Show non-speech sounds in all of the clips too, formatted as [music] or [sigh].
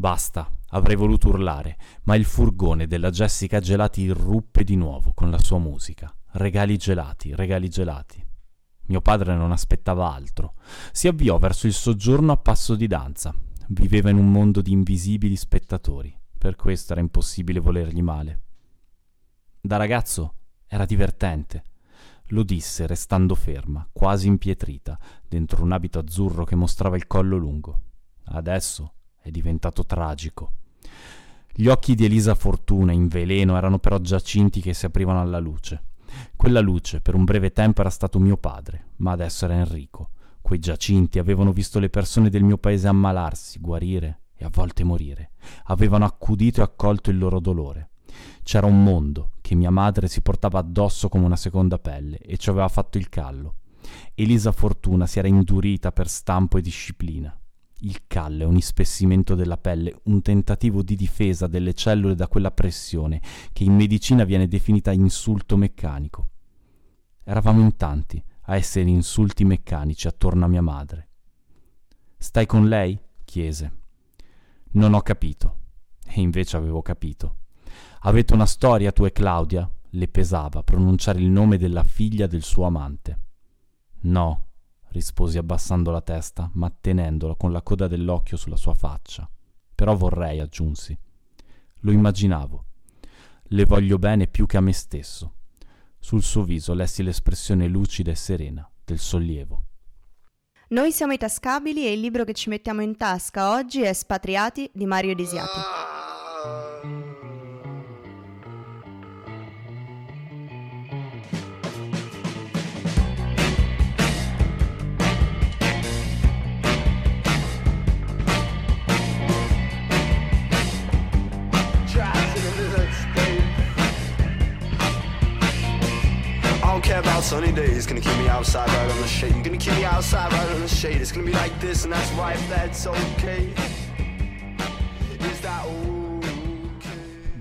Basta, avrei voluto urlare, ma il furgone della Jessica Gelati irruppe di nuovo con la sua musica. Regali gelati, regali gelati. Mio padre non aspettava altro. Si avviò verso il soggiorno a passo di danza. Viveva in un mondo di invisibili spettatori. Per questo era impossibile volergli male. Da ragazzo era divertente. Lo disse restando ferma, quasi impietrita, dentro un abito azzurro che mostrava il collo lungo. Adesso è diventato tragico. Gli occhi di Elisa Fortuna in veleno erano però giacinti che si aprivano alla luce. Quella luce per un breve tempo era stato mio padre, ma adesso era Enrico. Quei giacinti avevano visto le persone del mio paese ammalarsi, guarire e a volte morire. Avevano accudito e accolto il loro dolore. C'era un mondo che mia madre si portava addosso come una seconda pelle e ci aveva fatto il callo. Elisa Fortuna si era indurita per stampo e disciplina. Il callo è un ispessimento della pelle, un tentativo di difesa delle cellule da quella pressione che in medicina viene definita insulto meccanico. Eravamo in tanti a essere insulti meccanici attorno a mia madre. Stai con lei? chiese. Non ho capito. E invece avevo capito. Avete una storia tu e Claudia? Le pesava pronunciare il nome della figlia del suo amante. No, risposi abbassando la testa, ma tenendola con la coda dell'occhio sulla sua faccia. Però vorrei, aggiunsi. Lo immaginavo. Le voglio bene più che a me stesso. Sul suo viso lessi l'espressione lucida e serena del sollievo. Noi siamo i tascabili e il libro che ci mettiamo in tasca oggi è Spatriati di Mario Desiati. Care about sunny. Gonna keep me outside right on the shade. You're gonna keep me outside right on the shade. It's gonna be like this, and that's right, that's okay.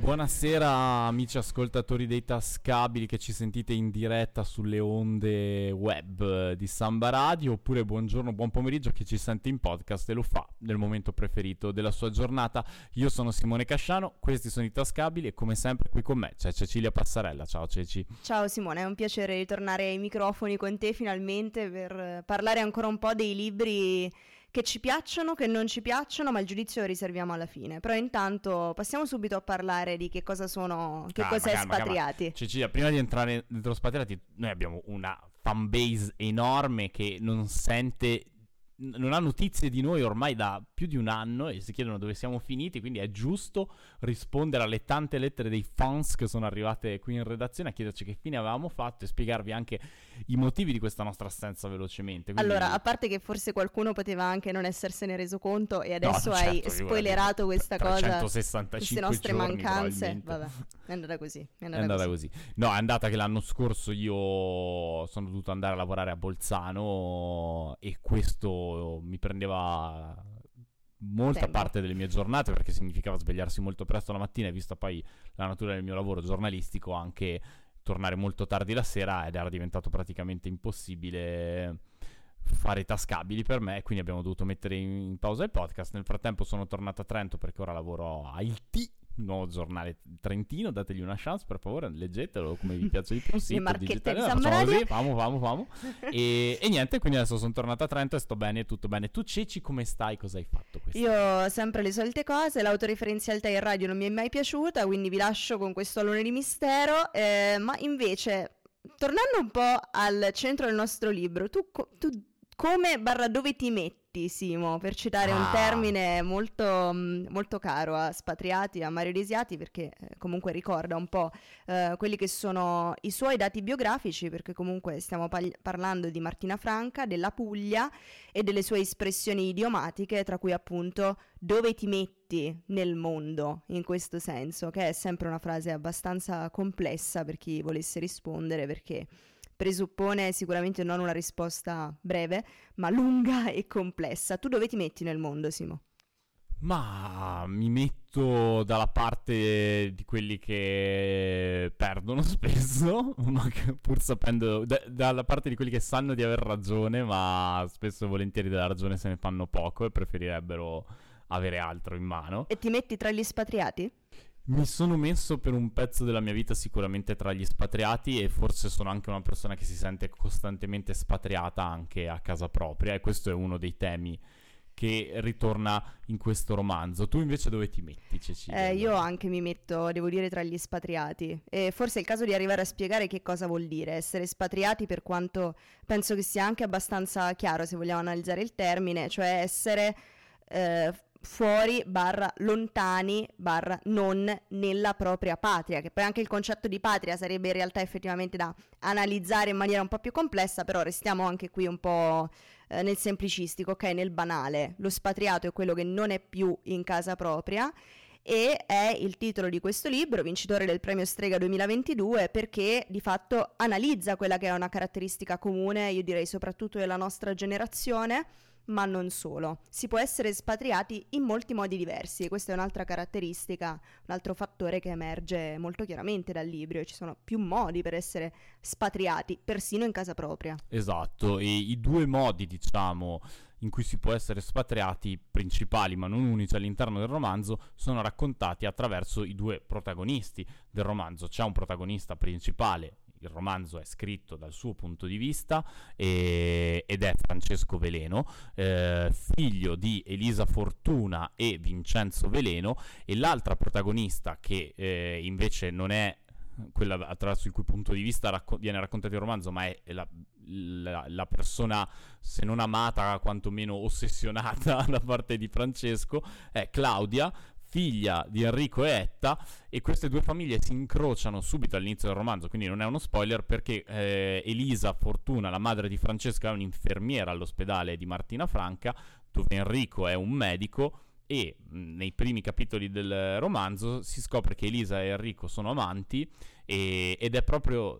Buonasera amici ascoltatori dei tascabili che ci sentite in diretta sulle onde web di Samba Radio oppure buongiorno, buon pomeriggio a chi ci sente in podcast e lo fa nel momento preferito della sua giornata. Io sono Simone Casciano, questi sono i tascabili e come sempre qui con me c'è Cecilia Passarella. Ciao Ceci. Ciao Simone, è un piacere ritornare ai microfoni con te finalmente per parlare ancora un po' dei libri che ci piacciono, che non ci piacciono, ma il giudizio lo riserviamo alla fine. Però intanto passiamo subito a parlare di che cosa sono, che Calma, cos'è calma, Spatriati. calma. Cecilia, prima di entrare dentro Spatriati, noi abbiamo una fanbase enorme che non sente non ha notizie di noi ormai da più di un anno e si chiedono dove siamo finiti, quindi è giusto rispondere alle tante lettere dei fans che sono arrivate qui in redazione a chiederci che fine avevamo fatto e spiegarvi anche i motivi di questa nostra assenza velocemente. Quindi... Allora, a parte che forse qualcuno poteva anche non essersene reso conto e adesso No, hai certo, spoilerato questa cosa, 365 queste nostre giorni, mancanze. Vabbè, è andata così. È È andata, andata così. così. No, è andata che l'anno scorso io sono dovuto andare a lavorare a Bolzano e questo mi prendeva molta Tempo. parte delle mie giornate perché significava svegliarsi molto presto la mattina e vista poi la natura del mio lavoro giornalistico anche tornare molto tardi la sera ed era diventato praticamente impossibile fare tascabili per me quindi abbiamo dovuto mettere in pausa il podcast nel frattempo sono tornato a Trento perché ora lavoro a Il T nuovo giornale trentino dategli una chance per favore leggetelo come vi piace di più [laughs] marchette digitale di No, facciamo così famo famo famo [laughs] e, e niente quindi adesso sono tornato a Trento e sto bene tutto bene. Tu Ceci come stai? Cosa hai fatto questa Io sempre le solite cose, l'autoreferenzialità in radio non mi è mai piaciuta, quindi vi lascio con questo alone di mistero, eh, ma invece, tornando un po' al centro del nostro libro, tu, co- tu come barra dove ti metti, Simo, per citare un Ah. termine molto, mm, molto caro a Spatriati, a Mario Desiati, perché eh, comunque ricorda un po' eh, quelli che sono i suoi dati biografici, perché comunque stiamo pal- parlando di Martina Franca, della Puglia, e delle sue espressioni idiomatiche, tra cui appunto dove ti metti nel mondo, in questo senso, che è sempre una frase abbastanza complessa per chi volesse rispondere, perché presuppone sicuramente non una risposta breve, ma lunga [laughs] e complessa. Tu dove ti metti nel mondo, Simo? Ma mi metto dalla parte di quelli che perdono [laughs] spesso, ma che pur sapendo, da- dalla parte di quelli che sanno di aver ragione, ma spesso e volentieri della ragione se ne fanno poco e preferirebbero avere altro in mano. E ti metti tra gli spatriati? Mi sono messo per un pezzo della mia vita sicuramente tra gli spatriati e forse sono anche una persona che si sente costantemente spatriata anche a casa propria e questo è uno dei temi che ritorna in questo romanzo. Tu invece dove ti metti, Cecilia? Eh, io anche mi metto, devo dire, tra gli spatriati. E forse è il caso di arrivare a spiegare che cosa vuol dire essere spatriati, per quanto penso che sia anche abbastanza chiaro se vogliamo analizzare il termine, cioè essere eh, fuori barra lontani barra non nella propria patria, che poi anche il concetto di patria sarebbe in realtà effettivamente da analizzare in maniera un po' più complessa, però restiamo anche qui un po' eh, nel semplicistico, ok, nel banale. Lo spatriato è quello che non è più in casa propria e è il titolo di questo libro, vincitore del premio Strega 2022, perché di fatto analizza quella che è una caratteristica comune, io direi soprattutto della nostra generazione, ma non solo. Si può essere espatriati in molti modi diversi questa è un'altra caratteristica, un altro fattore che emerge molto chiaramente dal libro. Ci sono più modi per essere spatriati, persino in casa propria. Esatto, e i due modi, diciamo, in cui si può essere spatriati principali, ma non unici all'interno del romanzo, sono raccontati attraverso i due protagonisti del romanzo. C'è un protagonista principale, il romanzo è scritto dal suo punto di vista e, ed è Francesco Veleno, eh, figlio di Elisa Fortuna e Vincenzo Veleno, e l'altra protagonista che eh, invece non è quella attraverso il cui punto di vista racco- viene raccontato il romanzo, ma è la, la, la, persona, se non amata, quantomeno ossessionata [laughs] da parte di Francesco, è Claudia, figlia di Enrico e Etta e queste due famiglie si incrociano subito all'inizio del romanzo, quindi non è uno spoiler perché eh, Elisa Fortuna, la madre di Francesca, è un'infermiera all'ospedale di Martina Franca, dove Enrico è un medico e nei primi capitoli del romanzo si scopre che Elisa e Enrico sono amanti e, ed è proprio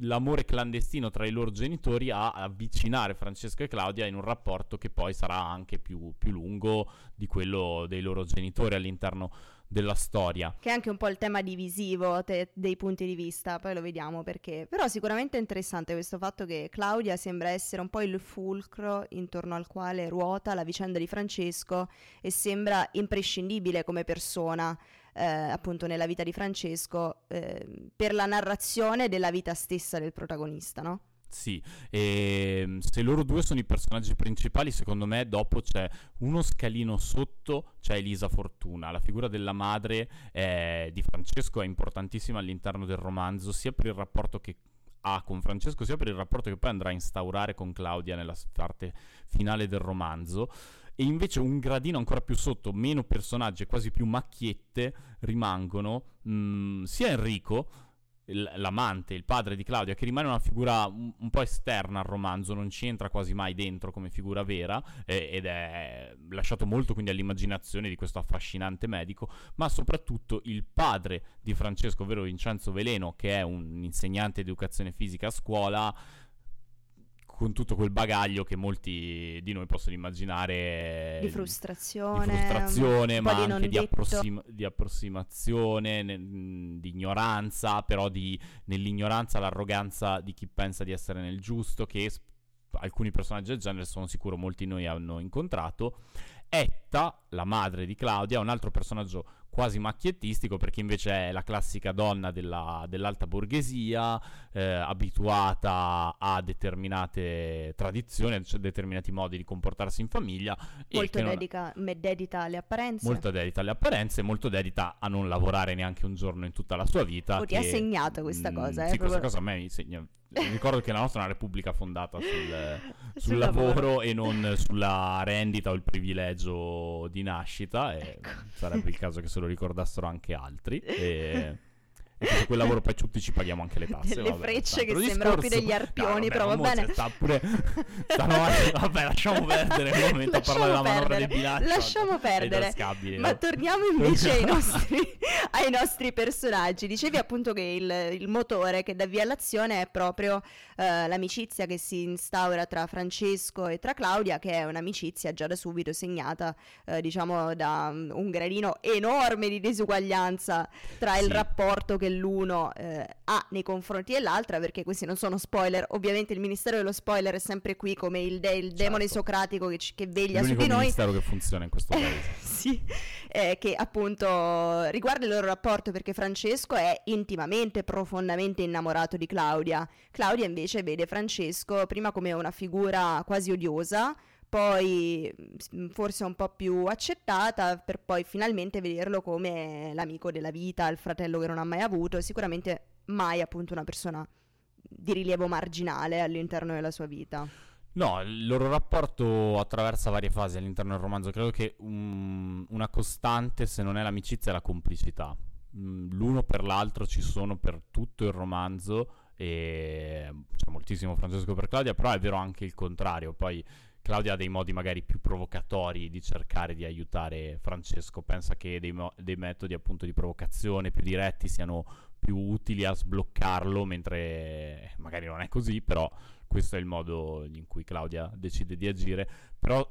l'amore clandestino tra i loro genitori a avvicinare Francesco e Claudia in un rapporto che poi sarà anche più, più lungo di quello dei loro genitori all'interno della storia. Che è anche un po' il tema divisivo te- dei punti di vista, poi lo vediamo perché. Però sicuramente è interessante questo fatto che Claudia sembra essere un po' il fulcro intorno al quale ruota la vicenda di Francesco e sembra imprescindibile come persona. Eh, appunto nella vita di Francesco eh, per la narrazione della vita stessa del protagonista, no? Sì, e ehm, se loro due sono i personaggi principali, secondo me dopo c'è uno scalino sotto, c'è Elisa Fortuna. La figura della madre eh, di Francesco è importantissima all'interno del romanzo, sia per il rapporto che ha con Francesco, sia per il rapporto che poi andrà a instaurare con Claudia nella parte finale del romanzo. E invece un gradino ancora più sotto, meno personaggi e quasi più macchiette rimangono. Mh, mm, sia Enrico l'amante, il padre di Claudia, che rimane una figura un, po' esterna al romanzo, non ci entra quasi mai dentro come figura vera eh, ed è lasciato molto quindi all'immaginazione di questo affascinante medico, ma soprattutto il padre di Francesco, ovvero Vincenzo Veleno, che è un insegnante di educazione fisica a scuola, con tutto quel bagaglio che molti di noi possono immaginare di frustrazione, di frustrazione ma di anche di, approssim- di, approssimazione, ne- di ignoranza, però di, nell'ignoranza l'arroganza di chi pensa di essere nel giusto, che sp- alcuni personaggi del genere sono sicuro molti di noi hanno incontrato. Etta, la madre di Claudia, un altro personaggio quasi macchiettistico perché invece è la classica donna della, dell'alta borghesia, eh, abituata a determinate tradizioni, a determinati modi di comportarsi in famiglia. Molto dedica, non... dedita alle apparenze. Molto dedita alle apparenze, molto dedita a non lavorare neanche un giorno in tutta la sua vita. Che, ti ha segnato questa mm, cosa, eh? Sì, proprio... questa cosa a me mi segna. Ricordo che la nostra è una repubblica fondata sul, [laughs] sul, sul lavoro, lavoro, e non sulla rendita o il privilegio di nascita. E ecco. Sarebbe il caso che se lo ricordassero anche altri. E [laughs] e che quel lavoro poi tutti ci paghiamo anche le tasse. Vabbè, frecce che sembrano più degli arpioni, no, però va bene. Sta pure... Stanno... vabbè, lasciamo perdere un momento a parlare della manovra del bilancio. Lasciamo perdere. Ma torniamo invece ai [laughs] nostri, ai nostri, personaggi. Dicevi appunto che il, il, motore che dà via all'azione è proprio uh, l'amicizia che si instaura tra Francesco e tra Claudia, che è un'amicizia già da subito segnata, uh, diciamo, da un gradino enorme di disuguaglianza tra sì. il rapporto che che l'uno eh, ha nei confronti dell'altra, perché questi non sono spoiler. Ovviamente il Ministero dello Spoiler è sempre qui come il, de- il Certo. demone socratico che, ci- che veglia su L'unico di noi. ministero che funziona in questo paese. [laughs] sì, eh, che appunto riguarda il loro rapporto perché Francesco è intimamente, profondamente innamorato di Claudia. Claudia invece vede Francesco prima come una figura quasi odiosa, poi mm, forse un po' più accettata, per poi finalmente vederlo come l'amico della vita, il fratello che non ha mai avuto, sicuramente mai appunto una persona di rilievo marginale all'interno della sua vita. No, il loro rapporto attraversa varie fasi all'interno del romanzo. Credo che um, una costante, se non è l'amicizia, è la complicità. Mm, L'uno per l'altro ci sono per tutto il romanzo e c'è moltissimo Francesco per Claudia, però è vero anche il contrario. Poi Claudia ha dei modi magari più provocatori di cercare di aiutare Francesco. Pensa che dei, mo- dei metodi appunto di provocazione più diretti siano più utili a sbloccarlo, mentre magari non è così, però questo è il modo in cui Claudia decide di agire, però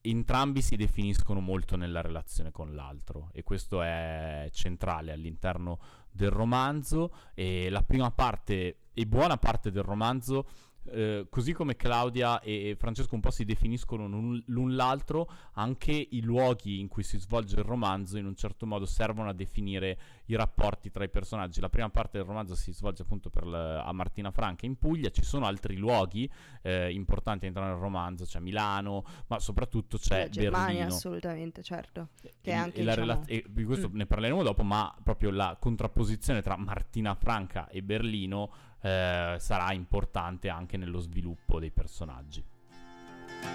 entrambi si definiscono molto nella relazione con l'altro e questo è centrale all'interno del romanzo e la prima parte e buona parte del romanzo eh, così come Claudia e Francesco un po' si definiscono l'un l'altro, anche i luoghi in cui si svolge il romanzo in un certo modo servono a definire i rapporti tra i personaggi. La prima parte del romanzo si svolge appunto per la- a Martina Franca in Puglia, ci sono altri luoghi eh, importanti all'interno del romanzo, c'è Milano, ma soprattutto c'è la Germania, Berlino. assolutamente, certo. Che è E- anche, e la diciamo- rela- e di questo Mm. ne parleremo dopo, ma proprio la contrapposizione tra Martina Franca e Berlino eh, sarà importante anche nello sviluppo dei personaggi.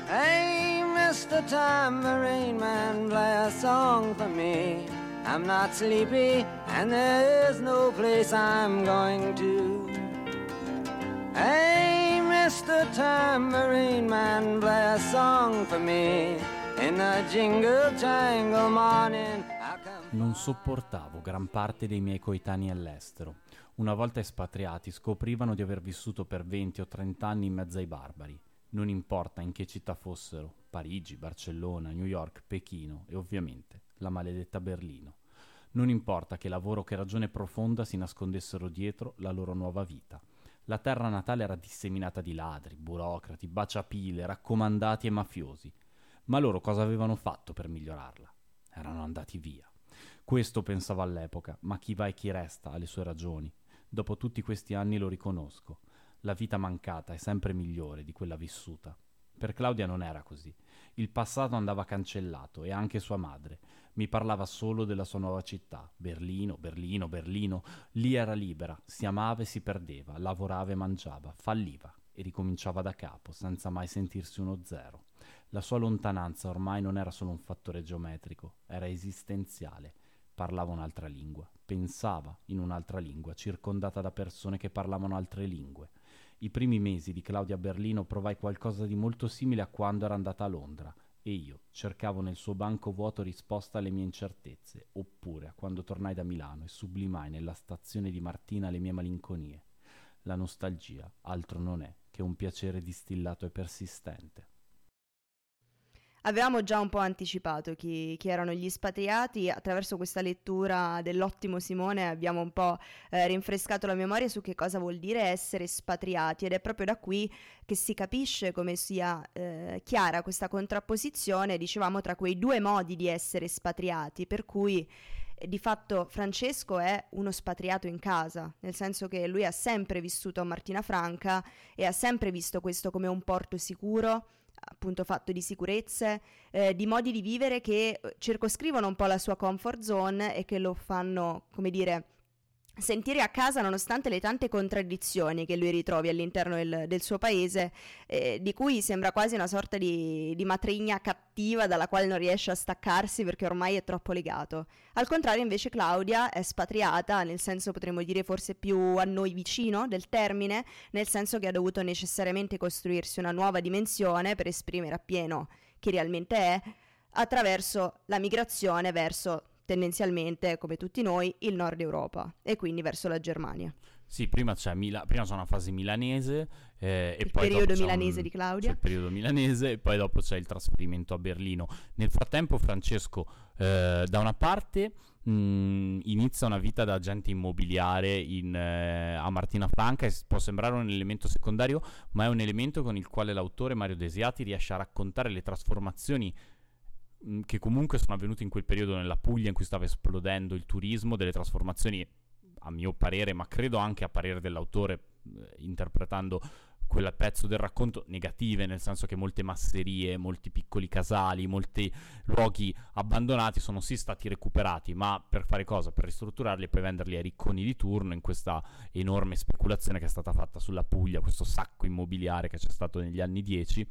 Hey, Mr. Tambourine Man, play a song for me. I'm not sleepy, and there is no place I'm going to. Hey, Mr. Tambourine Man, play a song for me. In the jingle jangle morning. Non sopportavo gran parte dei miei coetanei all'estero. Una volta espatriati scoprivano di aver vissuto per 20 o 30 anni in mezzo ai barbari. Non importa in che città fossero, Parigi, Barcellona, New York, Pechino e ovviamente la maledetta Berlino. Non importa che lavoro o che ragione profonda si nascondessero dietro la loro nuova vita. La terra natale era disseminata di ladri, burocrati, baciapile, raccomandati e mafiosi. Ma loro cosa avevano fatto per migliorarla? Erano andati via. Questo pensavo all'epoca, ma chi va e chi resta ha le sue ragioni. Dopo tutti questi anni lo riconosco. La vita mancata è sempre migliore di quella vissuta. Per Claudia non era così. Il passato andava cancellato e anche sua madre. Mi parlava solo della sua nuova città. Berlino, Berlino, Berlino. Lì era libera, si amava e si perdeva, lavorava e mangiava, falliva e ricominciava da capo, senza mai sentirsi uno zero. La sua lontananza ormai non era solo un fattore geometrico, era esistenziale. Parlava un'altra lingua, pensava in un'altra lingua, circondata da persone che parlavano altre lingue. I primi mesi di Claudia Berlino provai qualcosa di molto simile a quando era andata a Londra e io cercavo nel suo banco vuoto risposta alle mie incertezze, oppure a quando tornai da Milano e sublimai nella stazione di Martina le mie malinconie. La nostalgia altro non è che un piacere distillato e persistente. Avevamo già un po' anticipato chi, chi erano gli espatriati, attraverso questa lettura dell'ottimo Simone abbiamo un po' eh, rinfrescato la memoria su che cosa vuol dire essere espatriati ed è proprio da qui che si capisce come sia eh, chiara questa contrapposizione, dicevamo, tra quei due modi di essere espatriati, per cui eh, di fatto Francesco è uno spatriato in casa, nel senso che lui ha sempre vissuto a Martina Franca e ha sempre visto questo come un porto sicuro, appunto fatto di sicurezze, eh, di modi di vivere che eh, circoscrivono un po' la sua comfort zone e che lo fanno, come dire, sentire a casa nonostante le tante contraddizioni che lui ritrovi all'interno del, del suo paese, eh, di cui sembra quasi una sorta di, di matrigna cattiva dalla quale non riesce a staccarsi perché ormai è troppo legato. Al contrario invece Claudia è spatriata, nel senso potremmo dire forse più a noi vicino del termine, nel senso che ha dovuto necessariamente costruirsi una nuova dimensione per esprimere appieno chi realmente è, attraverso la migrazione verso tendenzialmente, come tutti noi, il nord Europa e quindi verso la Germania. Sì, prima c'è, Mila- prima c'è una fase milanese eh, Il periodo milanese un- di Claudia. C'è il periodo milanese e poi dopo c'è il trasferimento a Berlino. Nel frattempo Francesco eh, da una parte mh, inizia una vita da agente immobiliare in, eh, a Martina Franca e può sembrare un elemento secondario, ma è un elemento con il quale l'autore Mario Desiati riesce a raccontare le trasformazioni che comunque sono avvenute in quel periodo nella Puglia in cui stava esplodendo il turismo, delle trasformazioni a mio parere, ma credo anche a parere dell'autore interpretando quel pezzo del racconto negative, nel senso che molte masserie, molti piccoli casali, molti luoghi abbandonati sono sì stati recuperati, ma per fare cosa? Per ristrutturarli e poi venderli ai ricconi di turno in questa enorme speculazione che è stata fatta sulla Puglia, questo sacco immobiliare che c'è stato negli anni 10.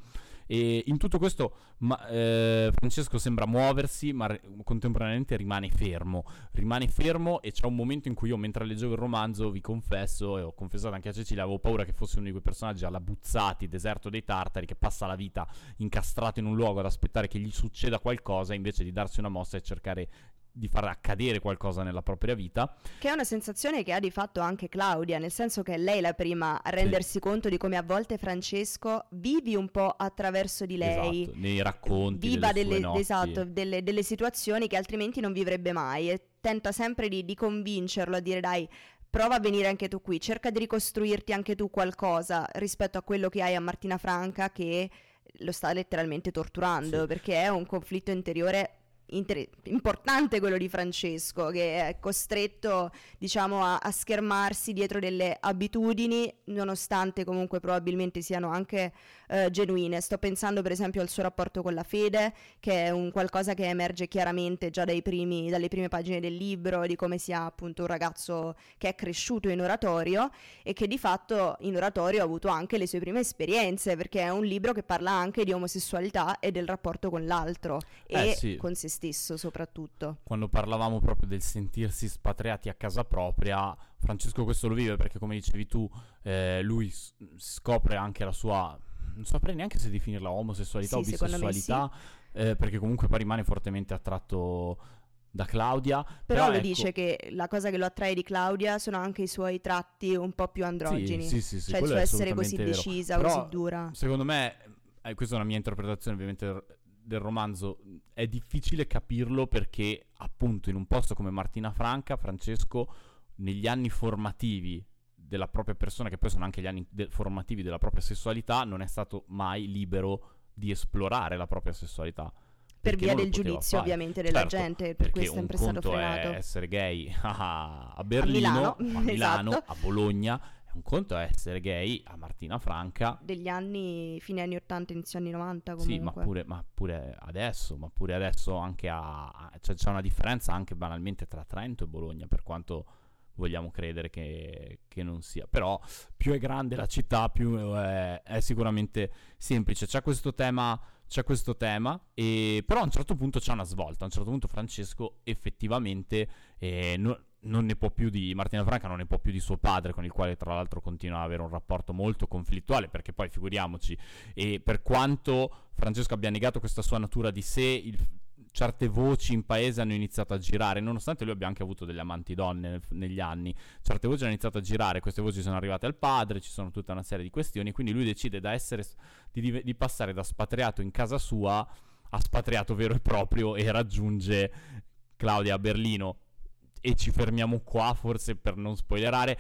E in tutto questo ma, eh, Francesco sembra muoversi, ma re- contemporaneamente rimane fermo. Rimane fermo e c'è un momento in cui io, mentre leggevo il romanzo, vi confesso, e ho confessato anche a Cecilia, avevo paura che fosse uno di quei personaggi alla Buzzati, deserto dei Tartari, che passa la vita incastrato in un luogo ad aspettare che gli succeda qualcosa, invece di darsi una mossa e cercare di far accadere qualcosa nella propria vita. Che è una sensazione che ha di fatto anche Claudia, nel senso che è lei la prima a rendersi conto di come a volte Francesco vivi un po' attraverso di lei. Esatto, nei racconti viva delle, delle, esatto, delle, delle situazioni che altrimenti non vivrebbe mai e tenta sempre di, di convincerlo a dire dai prova a venire anche tu qui, cerca di ricostruirti anche tu qualcosa rispetto a quello che hai a Martina Franca che lo sta letteralmente torturando Sì. perché è un conflitto interiore inter- importante quello di Francesco che è costretto diciamo a, a schermarsi dietro delle abitudini nonostante comunque probabilmente siano anche eh, genuine sto pensando per esempio al suo rapporto con la fede che è un qualcosa che emerge chiaramente già dai primi, dalle prime pagine del libro di come sia appunto un ragazzo che è cresciuto in oratorio e che di fatto in oratorio ha avuto anche le sue prime esperienze perché è un libro che parla anche di omosessualità e del rapporto con l'altro Eh, e sì. con se stesso soprattutto. quando parlavamo proprio del sentirsi spatriati a casa propria, Francesco questo lo vive perché come dicevi tu, eh, lui s- scopre anche la sua, non saprei neanche se definirla omosessualità Sì, o bisessualità, eh, perché comunque poi rimane fortemente attratto da Claudia. Però, lo ecco, dice che la cosa che lo attrae di Claudia sono anche i suoi tratti un po' più androgini. Sì, sì, sì, sì, cioè il suo essere così vero. decisa, Però, così dura. Secondo me, eh, questa è una mia interpretazione ovviamente del- romanzo, è difficile capirlo perché appunto in un posto come Martina Franca, Francesco, negli anni formativi della propria persona, che poi sono anche gli anni de- formativi della propria sessualità, non è stato mai libero di esplorare la propria sessualità. Per via del giudizio fare. ovviamente della Certo, gente, per questo è un sempre stato frenato. è essere gay [laughs] a, a Berlino, Milano, a Milano, [laughs] esatto. a Bologna, un conto è essere gay a Martina Franca. Degli anni, fine anni 80, inizio anni 90 Sì, comunque. ma pure, ma pure adesso, ma pure adesso anche a... a- cioè, c'è una differenza anche banalmente tra Trento e Bologna, per quanto vogliamo credere che, che non sia. Però più è grande la città, più è, è sicuramente semplice. C'è questo tema, c'è questo tema, e, però a un certo punto c'è una svolta. A un certo punto Francesco effettivamente eh, no- non ne può più di Martina Franca, non ne può più di suo padre, con il quale tra l'altro continua ad avere un rapporto molto conflittuale, perché poi figuriamoci, e per quanto Francesco abbia negato questa sua natura di sé, il- certe voci in paese hanno iniziato a girare, nonostante lui abbia anche avuto delle amanti donne negli anni, certe voci hanno iniziato a girare, queste voci sono arrivate al padre, ci sono tutta una serie di questioni, quindi lui decide essere, di, di passare da spatriato in casa sua a spatriato vero e proprio e raggiunge Claudia a Berlino. E ci fermiamo qua, forse per non spoilerare.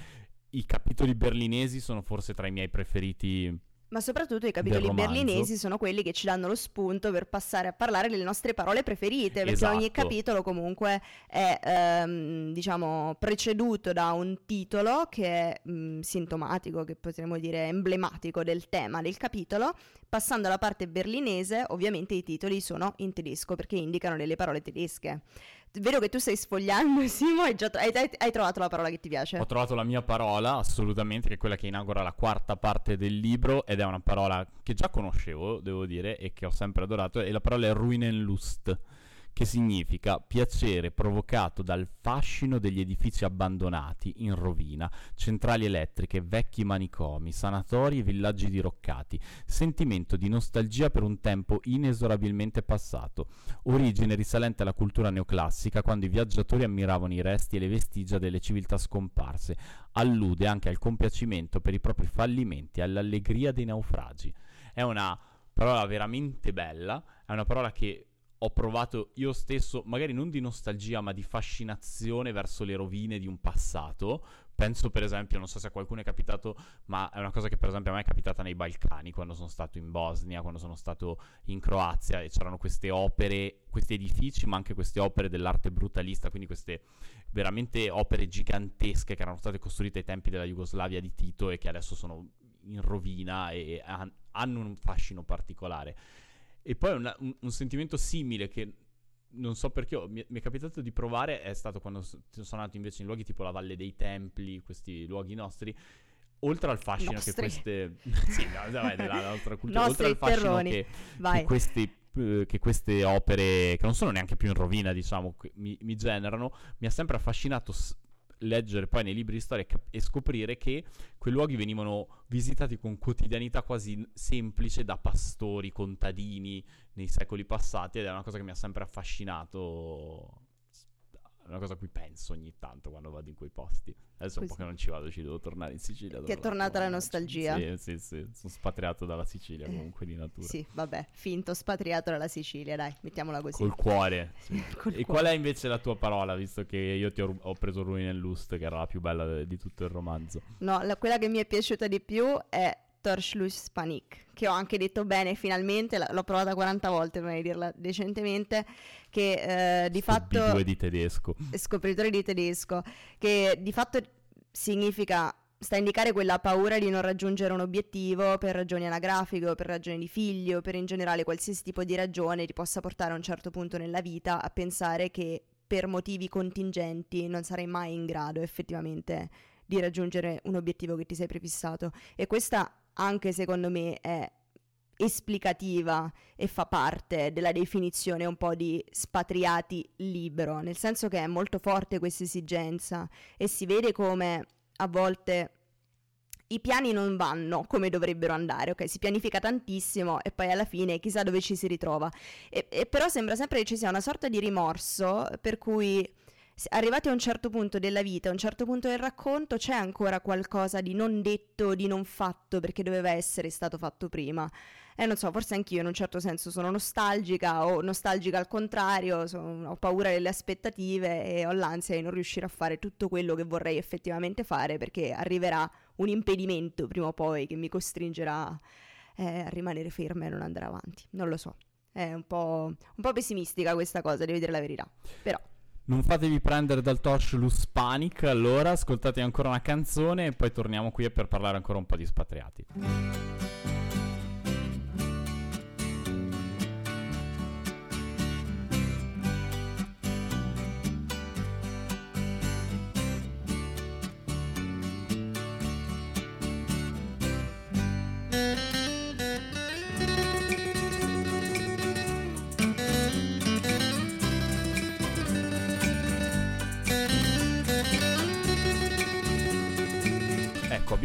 I capitoli berlinesi sono forse tra i miei preferiti. Ma soprattutto i capitoli berlinesi sono quelli che ci danno lo spunto per passare a parlare delle nostre parole preferite, perché ogni Esatto. capitolo comunque è, ehm, diciamo, preceduto da un titolo che è mm, sintomatico, che potremmo dire emblematico del tema del capitolo. Passando alla parte berlinese, ovviamente i titoli sono in tedesco perché indicano delle parole tedesche. Vedo che tu stai sfogliando, [laughs] Simo, hai, già hai- hai- trovato la parola che ti piace. Ho trovato la mia parola, assolutamente, che è quella che inaugura la quarta parte del libro, ed è una parola che già conoscevo, devo dire, e che ho sempre adorato, e la parola è Ruinenlust, che significa piacere provocato dal fascino degli edifici abbandonati, in rovina, centrali elettriche, vecchi manicomi, sanatori e villaggi diroccati, sentimento di nostalgia per un tempo inesorabilmente passato, origine risalente alla cultura neoclassica quando i viaggiatori ammiravano i resti e le vestigia delle civiltà scomparse, allude anche al compiacimento per i propri fallimenti e all'allegria dei naufragi. È una parola veramente bella, è una parola che ho provato io stesso, magari non di nostalgia, ma di fascinazione verso le rovine di un passato. Penso per esempio, non so se a qualcuno è capitato, ma è una cosa che per esempio a me è capitata nei Balcani, quando sono stato in Bosnia, quando sono stato in Croazia e c'erano queste opere, questi edifici, ma anche queste opere dell'arte brutalista, quindi queste veramente opere gigantesche che erano state costruite ai tempi della Jugoslavia di Tito e che adesso sono in rovina e hanno un fascino particolare. E poi una, un, un, sentimento simile che non so perché ho, mi, mi, è capitato di provare è stato quando sono andato invece in luoghi tipo la Valle dei Templi, questi luoghi nostri. Oltre al fascino nostri. che queste... [laughs] sì, no, vabbè, della nostra cultura. oltre al fascino che, che, questi, eh, che, queste opere, che non sono neanche più in rovina, diciamo, mi, mi generano, mi ha sempre affascinato leggere poi nei libri di storia e scoprire che quei luoghi venivano visitati con quotidianità quasi semplice da pastori, contadini nei secoli passati ed è una cosa che mi ha sempre affascinato è una cosa a cui penso ogni tanto quando vado in quei posti. Adesso un po' che non ci vado, ci devo tornare in Sicilia. Ti è tornata la nostalgia? Sì, sì, sì, sono spatriato dalla Sicilia comunque di natura. Sì, vabbè, finto spatriato dalla Sicilia, dai, mettiamola così. Col cuore. Sì. [laughs] Col e cuore. qual è invece la tua parola, visto che io ti ho, ho preso Ruin and Lust, che era la più bella di tutto il romanzo? No, la, quella che mi è piaciuta di più è Torschluss Panic, che ho anche detto bene finalmente, l'ho provata 40 volte prima di dirla decentemente, che eh, di fatto... Scopritore di tedesco. Scopritore di tedesco, che di fatto significa sta a indicare quella paura di non raggiungere un obiettivo per ragioni anagrafiche o per ragioni di figlio o per in generale qualsiasi tipo di ragione ti possa portare a un certo punto nella vita a pensare che per motivi contingenti non sarai mai in grado effettivamente di raggiungere un obiettivo che ti sei prefissato e questa anche secondo me è esplicativa e fa parte della definizione un po' di spatriati libero, nel senso che è molto forte questa esigenza e si vede come a volte i piani non vanno come dovrebbero andare, ok? Si pianifica tantissimo e poi alla fine chissà dove ci si ritrova. E, e però sembra sempre che ci sia una sorta di rimorso per cui arrivati a un certo punto della vita, a un certo punto del racconto, c'è ancora qualcosa di non detto, di non fatto, perché doveva essere stato fatto prima. E non so, forse anch'io in un certo senso sono nostalgica o nostalgica al contrario, sono, ho paura delle aspettative e ho l'ansia di non riuscire a fare tutto quello che vorrei effettivamente fare perché arriverà un impedimento prima o poi che mi costringerà eh, a rimanere ferma e non andare avanti. Non lo so. È un po', un po' pessimistica questa cosa, devo dire la verità. Però non fatevi prendere dal Torchulus Panic, allora ascoltate ancora una canzone e poi torniamo qui per parlare ancora un po' di spatriati.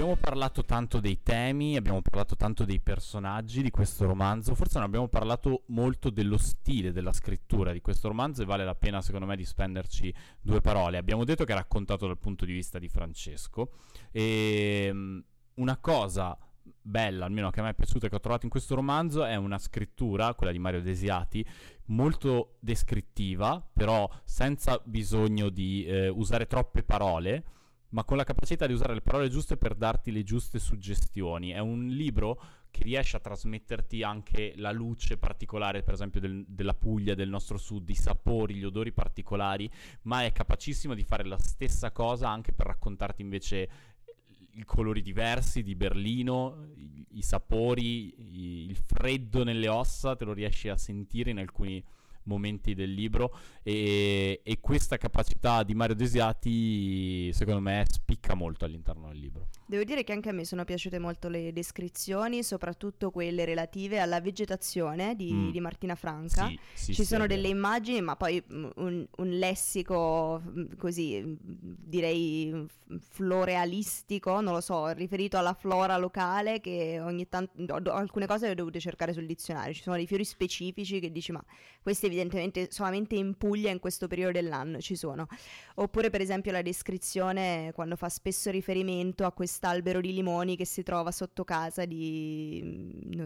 Abbiamo parlato tanto dei temi, abbiamo parlato tanto dei personaggi di questo romanzo, forse non abbiamo parlato molto dello stile della scrittura di questo romanzo e vale la pena secondo me di spenderci due parole. Abbiamo detto che è raccontato dal punto di vista di Francesco e ehm, una cosa bella, almeno che a me è piaciuta e che ho trovato in questo romanzo, è una scrittura, quella di Mario Desiati, molto descrittiva, però senza bisogno di eh, usare troppe parole ma con la capacità di usare le parole giuste per darti le giuste suggestioni. È un libro che riesce a trasmetterti anche la luce particolare, per esempio, del, della Puglia, del nostro sud, i sapori, gli odori particolari, ma è capacissimo di fare la stessa cosa anche per raccontarti invece i colori diversi di Berlino, i, i sapori, i, il freddo nelle ossa, te lo riesci a sentire in alcuni momenti del libro e, e questa capacità di Mario Desiati secondo me spicca molto all'interno del libro. Devo dire che anche a me sono piaciute molto le descrizioni, soprattutto quelle relative alla vegetazione di, Mm. di Martina Franca. Sì, sì, Ci sì, sono delle immagini, ma poi mm, un, un lessico mm, così, mm, direi florealistico, non lo so, riferito alla flora locale che ogni tanto alcune cose le ho dovute cercare sul dizionario. Ci sono dei fiori specifici che dici, ma questi evidentemente solamente in Puglia in questo periodo dell'anno ci sono. Oppure per esempio la descrizione quando fa spesso riferimento a quest'albero di limoni che si trova sotto casa di,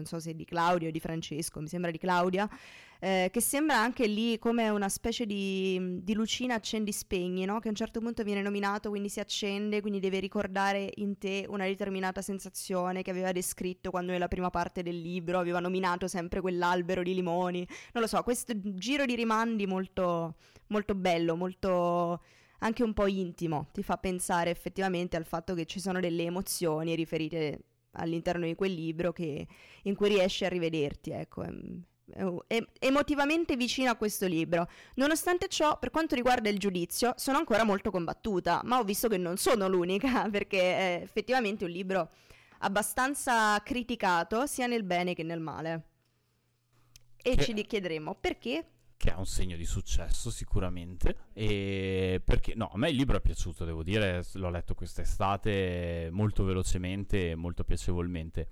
so se di Claudia o di Francesco, mi sembra di Claudia, eh, che sembra anche lì come una specie di, di lucina accendi-spegni, no? che a un certo punto viene nominato, quindi si accende, quindi deve ricordare in te una determinata sensazione che aveva descritto quando nella prima parte del libro aveva nominato sempre quell'albero di limoni. Non lo so, questo giro di rimandi molto, molto bello, molto anche un po' intimo, ti fa pensare effettivamente al fatto che ci sono delle emozioni riferite all'interno di quel libro che- in cui riesci a rivederti, ecco. È, è- è emotivamente vicino a questo libro. Nonostante ciò, per quanto riguarda il giudizio, sono ancora molto combattuta, ma ho visto che non sono l'unica, [laughs] perché è effettivamente un libro abbastanza criticato sia nel bene che nel male. E Che- ci chiederemo perché che è un segno di successo sicuramente. E perché no a me il libro è piaciuto devo dire l'ho letto quest'estate molto velocemente e molto piacevolmente.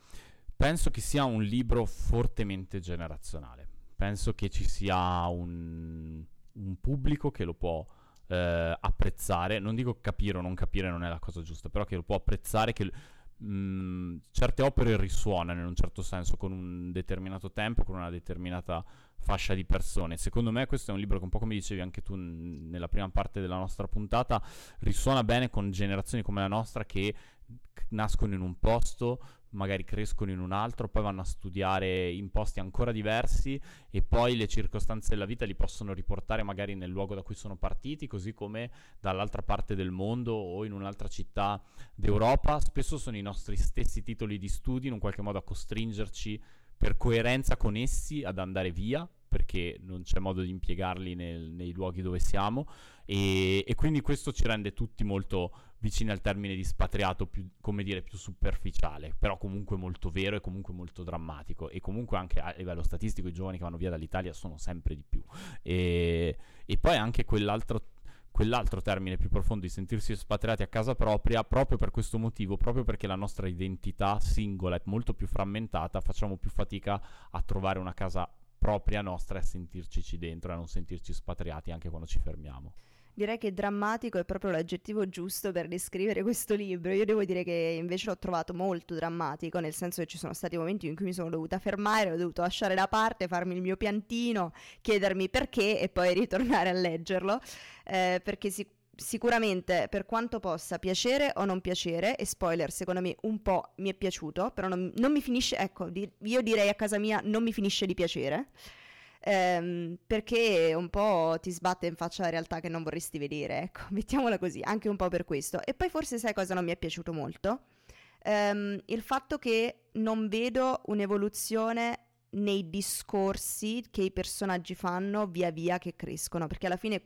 Penso che sia un libro fortemente generazionale. Penso che ci sia un, un pubblico che lo può eh, apprezzare. Non dico capire o non capire non è la cosa giusta però che lo può apprezzare che mh, certe opere risuonano in un certo senso con un determinato tempo con una determinata fascia di persone. Secondo me questo è un libro che un po' come dicevi anche tu nella prima parte della nostra puntata, risuona bene con generazioni come la nostra che nascono in un posto, magari crescono in un altro, poi vanno a studiare in posti ancora diversi e poi le circostanze della vita li possono riportare magari nel luogo da cui sono partiti, così come dall'altra parte del mondo o in un'altra città d'Europa. Spesso sono i nostri stessi titoli di studi in un qualche modo a costringerci per coerenza con essi ad andare via perché non c'è modo di impiegarli nel- nei luoghi dove siamo. E, e quindi questo ci rende tutti molto vicini al termine di spatriato più, come dire, più superficiale, però comunque molto vero e comunque molto drammatico. E comunque anche a livello statistico i giovani che vanno via dall'Italia sono sempre di più. E, e poi anche quell'altro quell'altro termine più profondo di sentirsi espatriati a casa propria, proprio per questo motivo, proprio perché la nostra identità singola è molto più frammentata, facciamo più fatica a trovare una casa propria nostra e a sentirci dentro, e a non sentirci spatriati anche quando ci fermiamo. Direi che drammatico è proprio l'aggettivo giusto per descrivere questo libro. Io devo dire che invece l'ho trovato molto drammatico, nel senso che ci sono stati momenti in cui mi sono dovuta fermare, l'ho dovuto lasciare da parte, farmi il mio piantino, chiedermi perché e poi [laughs] ritornare a leggerlo, eh, perché si- sicuramente per quanto possa piacere o non piacere, e spoiler secondo me un po' mi è piaciuto, però non, non mi finisce, ecco, di- io direi a casa mia non mi finisce di piacere. Ehm, perché un po' ti sbatte in faccia la realtà che non vorresti vedere, ecco, [laughs] mettiamola così, anche un po' per questo. E poi forse sai cosa non mi è piaciuto molto? Ehm, il fatto che non vedo un'evoluzione nei discorsi che i personaggi fanno via via che crescono, perché alla fine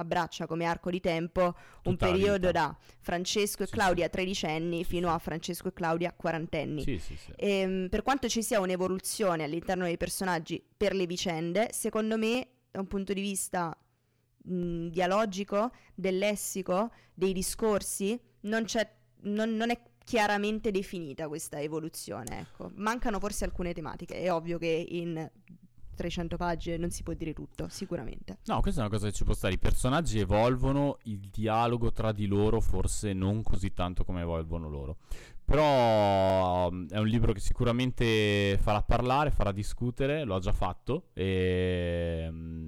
abbraccia come arco di tempo un Tutta periodo da Francesco e Sì, Claudia tredicenni fino a Francesco e Claudia quarantenni. Sì, sì, sì. Ehm, per quanto ci sia un'evoluzione all'interno dei personaggi per le vicende, secondo me, da un punto di vista mh, dialogico, del lessico, dei discorsi, non, c'è, non, non è chiaramente definita questa evoluzione. Ecco. Mancano forse alcune tematiche. È ovvio che in 300 pagine non si può dire tutto, sicuramente. No, questa è una cosa che ci può stare. I personaggi evolvono, il dialogo tra di loro forse non così tanto come evolvono loro. Però um, è un libro che sicuramente farà parlare, farà discutere, lo ha già fatto e mm,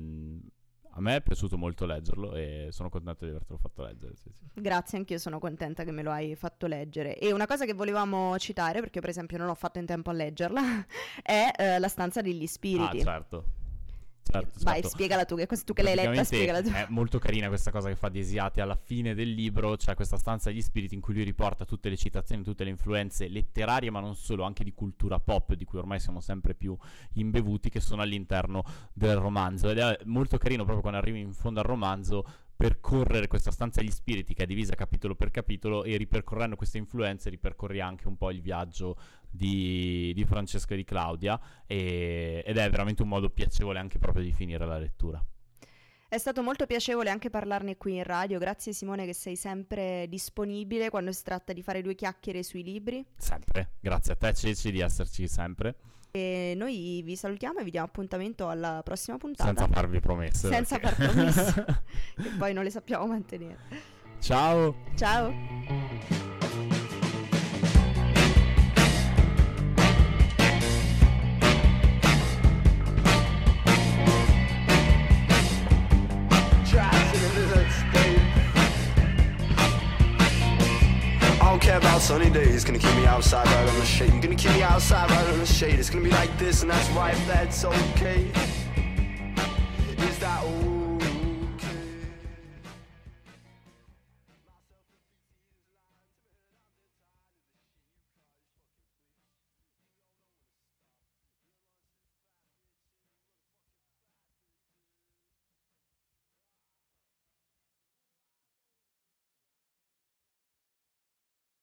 a me è piaciuto molto leggerlo e sono contento di avertelo fatto leggere. sì, sì. Grazie, anch'io sono contenta che me lo hai fatto leggere. E una cosa che volevamo citare, perché io per esempio non ho fatto in tempo a leggerla, [laughs] è eh, La stanza degli Ah, spiriti. certo. Certo, Vai, certo. spiegala tu, che questo tu che l'hai letta, spiegala tu. È molto carina questa cosa che fa di Esiate alla fine del libro, c'è questa stanza degli spiriti in cui lui riporta tutte le citazioni, tutte le influenze letterarie, ma non solo, anche di cultura pop, di cui ormai siamo sempre più imbevuti, che sono all'interno del romanzo. Ed è molto carino proprio quando arrivi in fondo al romanzo percorrere questa stanza degli spiriti che è divisa capitolo per capitolo e ripercorrendo queste influenze ripercorri anche un po' il viaggio di, di Francesca e di Claudia e- ed è veramente un modo piacevole anche proprio di finire la lettura. È stato molto piacevole anche parlarne qui in radio. Grazie Simone che sei sempre disponibile quando si tratta di fare due chiacchiere sui libri. Sempre, grazie a te Ceci di esserci sempre, E noi vi salutiamo e vi diamo appuntamento alla prossima puntata. senza farvi promesse. Senza perché- far promesse. [laughs] che poi non le sappiamo mantenere. Ciao! Ciao! sunny day. is gonna keep me outside right on the shade. You're gonna keep me outside right on the shade. It's gonna be like this, and that's why, if that's okay. Is that